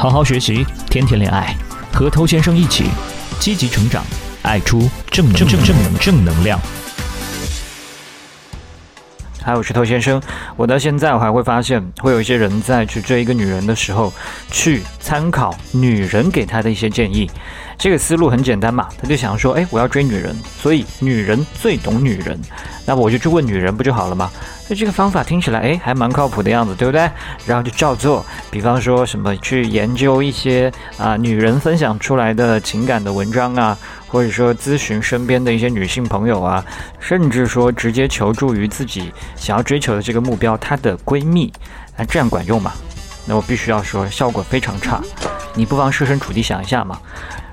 好好学习，天天恋爱，和偷先生一起积极成长，爱出正正正正能正能量。嗨，我是偷先生。我到现在我还会发现，会有一些人在去追一个女人的时候，去参考女人给他的一些建议。这个思路很简单嘛，他就想说，哎，我要追女人，所以女人最懂女人，那我就去问女人不就好了吗？所以这个方法听起来，哎，还蛮靠谱的样子，对不对？然后就照做，比方说什么去研究一些啊女人分享出来的情感的文章啊，或者说咨询身边的一些女性朋友啊，甚至说直接求助于自己想要追求的这个目标她的闺蜜，那这样管用吗？那我必须要说，效果非常差。你不妨设身处地想一下嘛。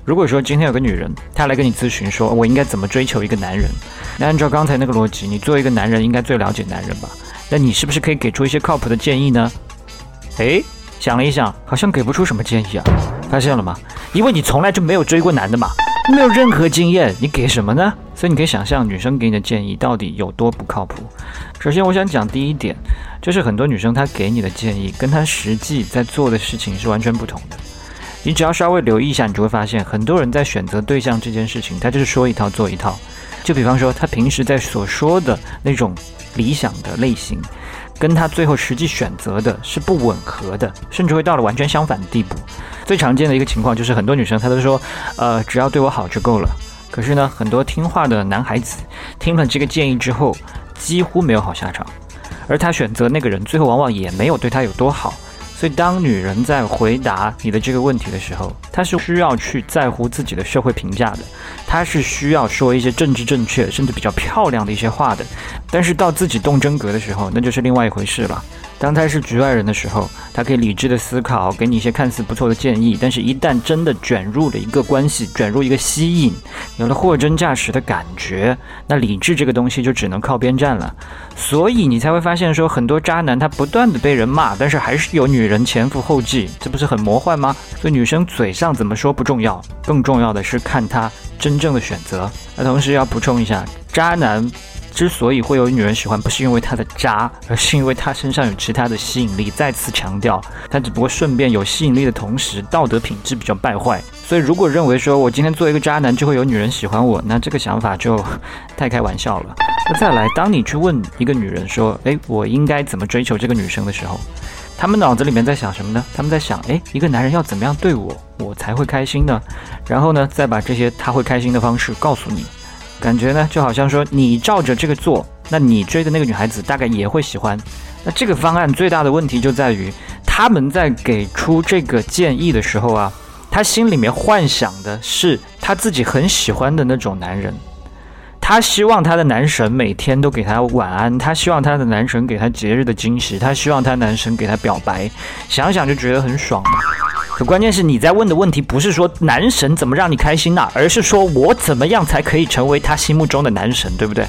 如果说今天有个女人，她来跟你咨询，说我应该怎么追求一个男人？那按照刚才那个逻辑，你作为一个男人，应该最了解男人吧？那你是不是可以给出一些靠谱的建议呢？诶，想了一想，好像给不出什么建议啊。发现了吗？因为你从来就没有追过男的嘛，没有任何经验，你给什么呢？所以你可以想象，女生给你的建议到底有多不靠谱。首先，我想讲第一点，就是很多女生她给你的建议，跟她实际在做的事情是完全不同的。你只要稍微留意一下，你就会发现，很多人在选择对象这件事情，他就是说一套做一套。就比方说，他平时在所说的那种理想的类型，跟他最后实际选择的是不吻合的，甚至会到了完全相反的地步。最常见的一个情况就是，很多女生她都说，呃，只要对我好就够了。可是呢，很多听话的男孩子听了这个建议之后，几乎没有好下场，而他选择那个人，最后往往也没有对他有多好。所以，当女人在回答你的这个问题的时候，她是需要去在乎自己的社会评价的，她是需要说一些政治正确甚至比较漂亮的一些话的。但是到自己动真格的时候，那就是另外一回事了。当他是局外人的时候，他可以理智的思考，给你一些看似不错的建议。但是，一旦真的卷入了一个关系，卷入一个吸引，有了货真价实的感觉，那理智这个东西就只能靠边站了。所以，你才会发现说，很多渣男他不断的被人骂，但是还是有女人前赴后继，这不是很魔幻吗？所以，女生嘴上怎么说不重要，更重要的是看他真正的选择。那同时要补充一下，渣男。之所以会有女人喜欢，不是因为他的渣，而是因为他身上有其他的吸引力。再次强调，他只不过顺便有吸引力的同时，道德品质比较败坏。所以，如果认为说我今天做一个渣男就会有女人喜欢我，那这个想法就太开玩笑了。那再来，当你去问一个女人说：“诶，我应该怎么追求这个女生的时候，他们脑子里面在想什么呢？他们在想：诶，一个男人要怎么样对我，我才会开心呢？然后呢，再把这些他会开心的方式告诉你。感觉呢，就好像说你照着这个做，那你追的那个女孩子大概也会喜欢。那这个方案最大的问题就在于，他们在给出这个建议的时候啊，他心里面幻想的是他自己很喜欢的那种男人，他希望他的男神每天都给他晚安，他希望他的男神给他节日的惊喜，他希望他男神给他表白，想想就觉得很爽。可关键是你在问的问题不是说男神怎么让你开心呐，而是说我怎么样才可以成为他心目中的男神，对不对？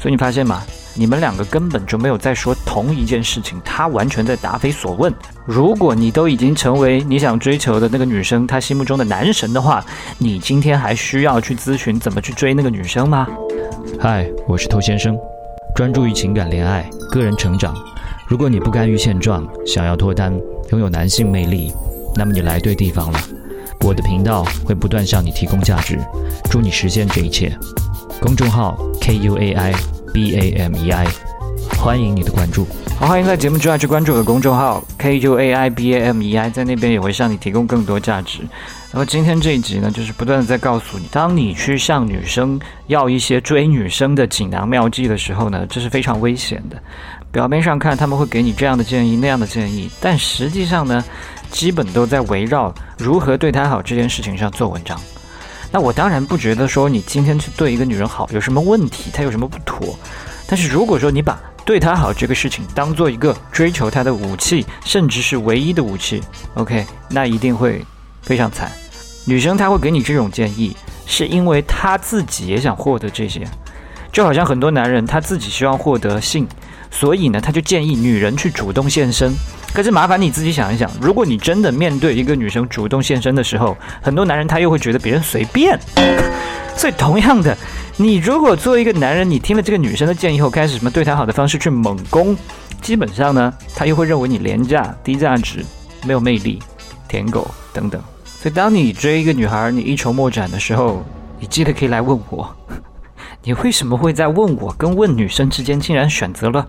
所以你发现吗？你们两个根本就没有在说同一件事情，他完全在答非所问。如果你都已经成为你想追求的那个女生她心目中的男神的话，你今天还需要去咨询怎么去追那个女生吗？嗨，我是偷先生，专注于情感、恋爱、个人成长。如果你不甘于现状，想要脱单，拥有男性魅力。那么你来对地方了，我的频道会不断向你提供价值，祝你实现这一切。公众号 K U A I B A M E I，欢迎你的关注。好，欢迎在节目之外去关注我的公众号 K U A I B A M E I，在那边也会向你提供更多价值。那么今天这一集呢，就是不断的在告诉你，当你去向女生要一些追女生的锦囊妙计的时候呢，这是非常危险的。表面上看他们会给你这样的建议那样的建议，但实际上呢？基本都在围绕如何对她好这件事情上做文章。那我当然不觉得说你今天去对一个女人好有什么问题，她有什么不妥。但是如果说你把对她好这个事情当做一个追求她的武器，甚至是唯一的武器，OK，那一定会非常惨。女生她会给你这种建议，是因为她自己也想获得这些，就好像很多男人他自己希望获得性，所以呢他就建议女人去主动献身。可是麻烦你自己想一想，如果你真的面对一个女生主动献身的时候，很多男人他又会觉得别人随便。所以同样的，你如果作为一个男人，你听了这个女生的建议后，开始什么对她好的方式去猛攻，基本上呢，他又会认为你廉价、低价值、没有魅力。舔狗等等。所以，当你追一个女孩，你一筹莫展的时候，你记得可以来问我，你为什么会在问我跟问女生之间，竟然选择了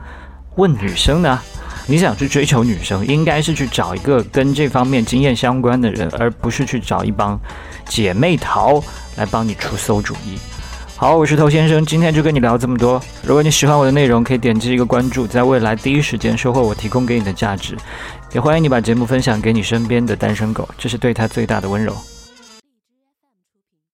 问女生呢？你想去追求女生，应该是去找一个跟这方面经验相关的人，而不是去找一帮姐妹淘来帮你出馊主意。好，我是头先生，今天就跟你聊这么多。如果你喜欢我的内容，可以点击一个关注，在未来第一时间收获我提供给你的价值。也欢迎你把节目分享给你身边的单身狗，这是对他最大的温柔。